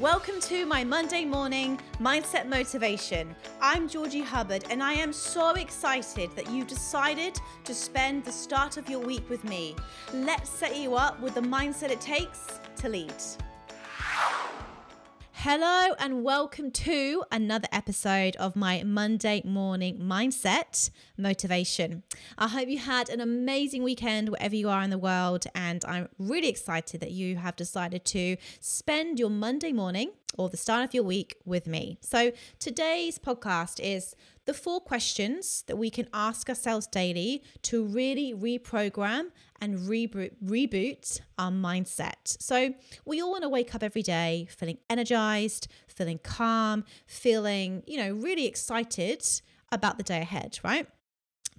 Welcome to my Monday morning mindset motivation. I'm Georgie Hubbard, and I am so excited that you decided to spend the start of your week with me. Let's set you up with the mindset it takes to lead. Hello, and welcome to another episode of my Monday morning mindset motivation. I hope you had an amazing weekend wherever you are in the world, and I'm really excited that you have decided to spend your Monday morning or the start of your week with me. So, today's podcast is the four questions that we can ask ourselves daily to really reprogram and reboot, reboot our mindset. So, we all want to wake up every day feeling energized, feeling calm, feeling, you know, really excited about the day ahead, right?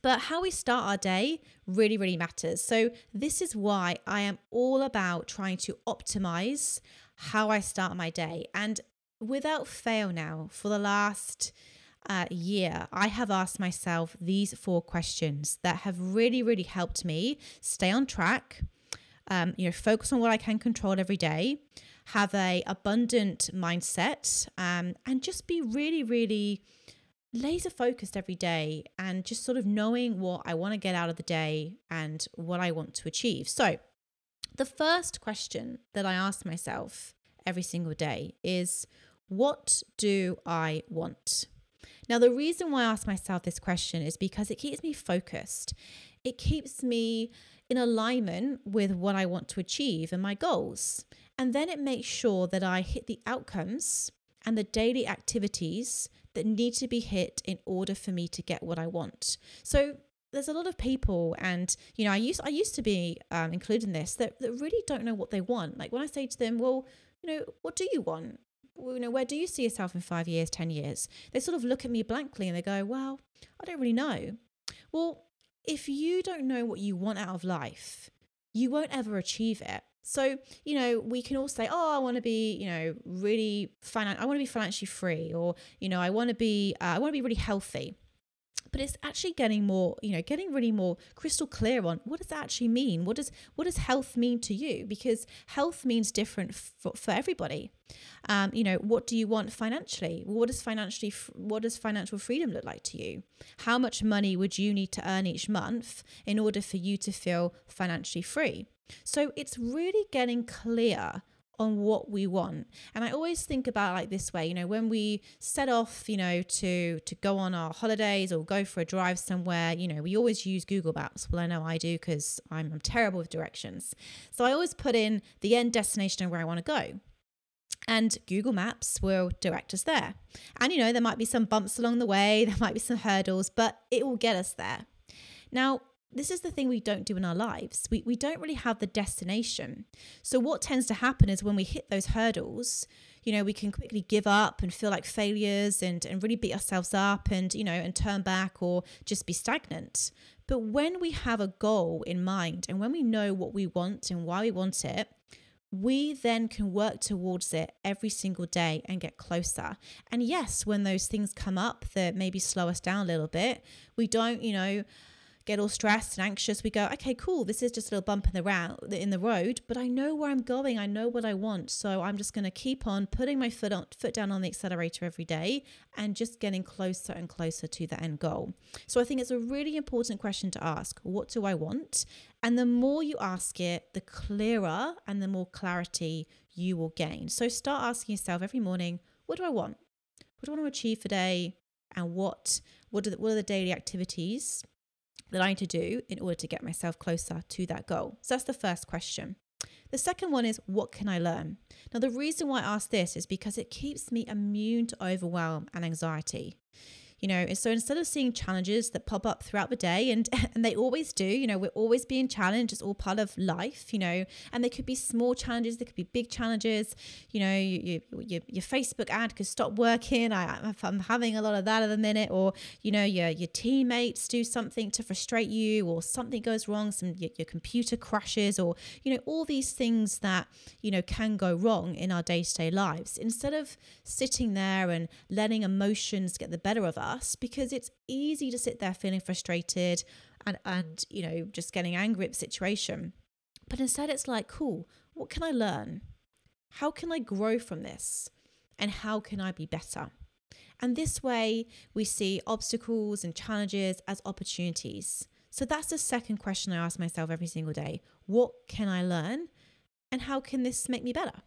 But how we start our day really, really matters. So, this is why I am all about trying to optimize how I start my day. And without fail, now, for the last uh, year, I have asked myself these four questions that have really, really helped me stay on track. Um, you know, focus on what I can control every day, have a abundant mindset, um, and just be really, really laser focused every day, and just sort of knowing what I want to get out of the day and what I want to achieve. So, the first question that I ask myself every single day is, what do I want? Now, the reason why I ask myself this question is because it keeps me focused. It keeps me in alignment with what I want to achieve and my goals. And then it makes sure that I hit the outcomes and the daily activities that need to be hit in order for me to get what I want. So there's a lot of people and you know i used i used to be um, included in this that, that really don't know what they want like when i say to them well you know what do you want you know, where do you see yourself in five years, 10 years? They sort of look at me blankly and they go, well, I don't really know. Well, if you don't know what you want out of life, you won't ever achieve it. So, you know, we can all say, oh, I want to be, you know, really finan- I want to be financially free, or, you know, I want to be, uh, I want to be really healthy but it's actually getting more you know getting really more crystal clear on what does that actually mean? What does what does health mean to you? Because health means different for, for everybody. Um, you know what do you want financially? What does financially what does financial freedom look like to you? How much money would you need to earn each month in order for you to feel financially free? So it's really getting clear on what we want. And I always think about like this way, you know, when we set off, you know, to to go on our holidays or go for a drive somewhere, you know, we always use Google Maps. Well, I know I do because I'm, I'm terrible with directions. So I always put in the end destination and where I want to go. And Google Maps will direct us there. And you know, there might be some bumps along the way, there might be some hurdles, but it will get us there. Now, this is the thing we don't do in our lives. We, we don't really have the destination. So, what tends to happen is when we hit those hurdles, you know, we can quickly give up and feel like failures and, and really beat ourselves up and, you know, and turn back or just be stagnant. But when we have a goal in mind and when we know what we want and why we want it, we then can work towards it every single day and get closer. And yes, when those things come up that maybe slow us down a little bit, we don't, you know, get all stressed and anxious, we go, okay, cool, this is just a little bump in the route in the road, but I know where I'm going, I know what I want. So I'm just gonna keep on putting my foot on foot down on the accelerator every day and just getting closer and closer to the end goal. So I think it's a really important question to ask. What do I want? And the more you ask it, the clearer and the more clarity you will gain. So start asking yourself every morning, what do I want? What do I want to achieve today? And what what are the, what are the daily activities that I need to do in order to get myself closer to that goal? So that's the first question. The second one is what can I learn? Now, the reason why I ask this is because it keeps me immune to overwhelm and anxiety you know so instead of seeing challenges that pop up throughout the day and and they always do you know we're always being challenged it's all part of life you know and they could be small challenges they could be big challenges you know you, you, your, your facebook ad could stop working I, i'm having a lot of that at the minute or you know your your teammates do something to frustrate you or something goes wrong some your, your computer crashes or you know all these things that you know can go wrong in our day-to-day lives. Instead of sitting there and letting emotions get the better of us us because it's easy to sit there feeling frustrated and and you know just getting angry at the situation but instead it's like cool what can i learn How can I grow from this? And how can I be better? And this way, we see obstacles and challenges as opportunities. So that's the second question I ask myself every single day What can I learn? And how can this make me better?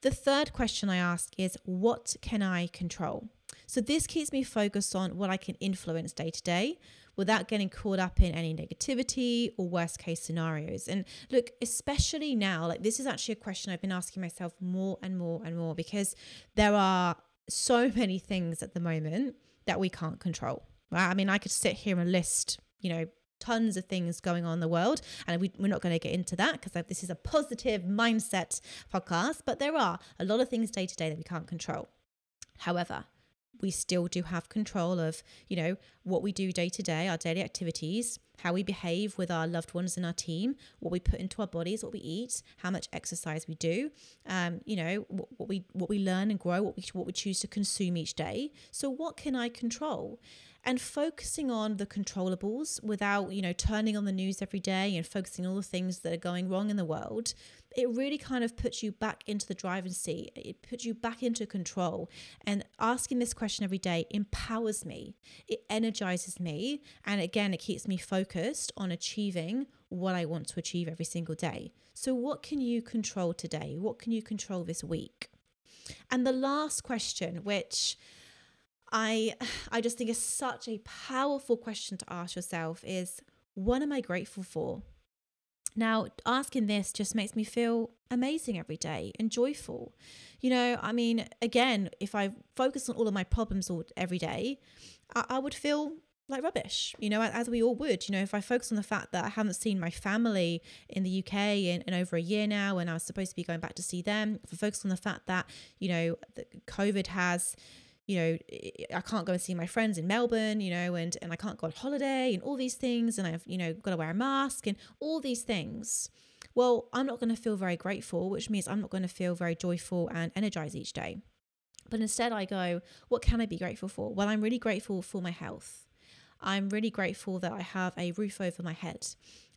The third question I ask is What can I control? So this keeps me focused on what I can influence day to day without getting caught up in any negativity or worst case scenarios. And look, especially now, like this is actually a question I've been asking myself more and more and more because there are so many things at the moment that we can't control. Right? I mean, I could sit here and list, you know, tons of things going on in the world and we, are not going to get into that because this is a positive mindset podcast but there are a lot of things day to day that we can't control however we still do have control of, you know, what we do day to day, our daily activities, how we behave with our loved ones and our team, what we put into our bodies, what we eat, how much exercise we do, um, you know, what, what we what we learn and grow, what we what we choose to consume each day. So what can I control? and focusing on the controllables without you know turning on the news every day and focusing on all the things that are going wrong in the world it really kind of puts you back into the driving seat. It puts you back into control. And asking this question every day empowers me, it energizes me. And again, it keeps me focused on achieving what I want to achieve every single day. So, what can you control today? What can you control this week? And the last question, which I I just think is such a powerful question to ask yourself is what am I grateful for? Now, asking this just makes me feel amazing every day and joyful. You know, I mean, again, if I focus on all of my problems all, every day, I, I would feel like rubbish, you know, as we all would. You know, if I focus on the fact that I haven't seen my family in the UK in, in over a year now, and I was supposed to be going back to see them, if I focus on the fact that, you know, that COVID has you know, I can't go and see my friends in Melbourne, you know, and, and I can't go on holiday and all these things. And I've, you know, got to wear a mask and all these things. Well, I'm not going to feel very grateful, which means I'm not going to feel very joyful and energized each day. But instead, I go, what can I be grateful for? Well, I'm really grateful for my health. I'm really grateful that I have a roof over my head.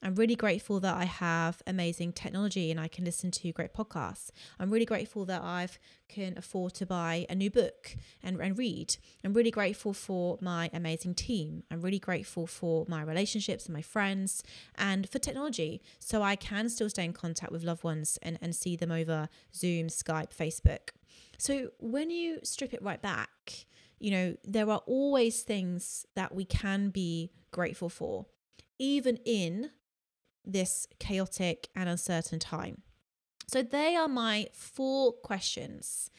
I'm really grateful that I have amazing technology and I can listen to great podcasts. I'm really grateful that I can afford to buy a new book and, and read. I'm really grateful for my amazing team. I'm really grateful for my relationships and my friends and for technology. So I can still stay in contact with loved ones and, and see them over Zoom, Skype, Facebook. So when you strip it right back, you know, there are always things that we can be grateful for, even in this chaotic and uncertain time? So, they are my four questions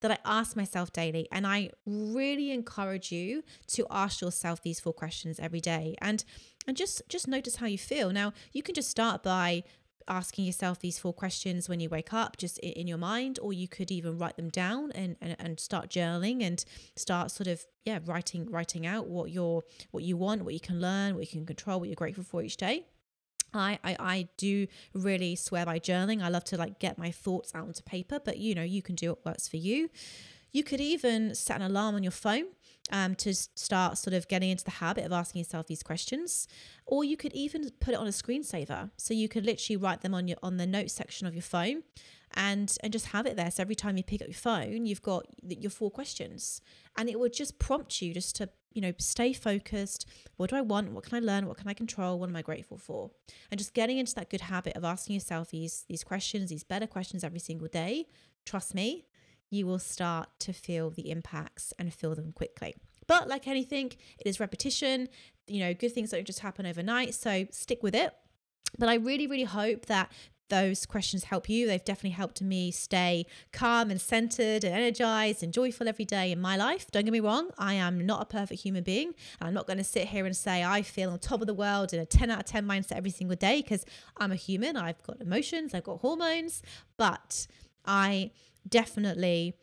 that I ask myself daily. And I really encourage you to ask yourself these four questions every day and and just just notice how you feel. Now, you can just start by asking yourself these four questions when you wake up just in your mind or you could even write them down and, and, and start journaling and start sort of yeah writing writing out what you're what you want what you can learn what you can control what you're grateful for each day I, I I do really swear by journaling. I love to like get my thoughts out onto paper, but you know, you can do what works for you. You could even set an alarm on your phone um, to start sort of getting into the habit of asking yourself these questions, or you could even put it on a screensaver, so you could literally write them on your on the notes section of your phone, and and just have it there. So every time you pick up your phone, you've got your four questions, and it would just prompt you just to you know stay focused. What do I want? What can I learn? What can I control? What am I grateful for? And just getting into that good habit of asking yourself these these questions, these better questions every single day. Trust me, you will start to feel the impacts and feel them quickly. But like anything, it is repetition. You know, good things don't just happen overnight. So stick with it. But I really, really hope that those questions help you. They've definitely helped me stay calm and centered and energized and joyful every day in my life. Don't get me wrong, I am not a perfect human being. I'm not going to sit here and say I feel on top of the world in a 10 out of 10 mindset every single day because I'm a human. I've got emotions, I've got hormones, but I definitely,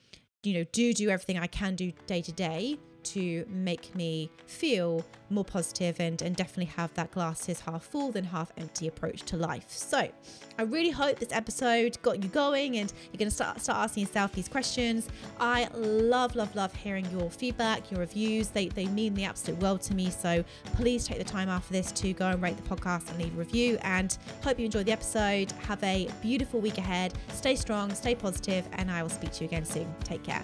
you know, do do everything I can do day to day to make me feel more positive and, and definitely have that glasses half full than half empty approach to life. So I really hope this episode got you going and you're to start, start asking yourself these questions. I love, love, love hearing your feedback, your reviews. They, they mean the absolute world to me. So please take the time after this to go and rate the podcast and leave a review. And hope you enjoyed the episode. Have a beautiful week ahead. Stay strong, stay positive, and I will speak to you again soon. Take care.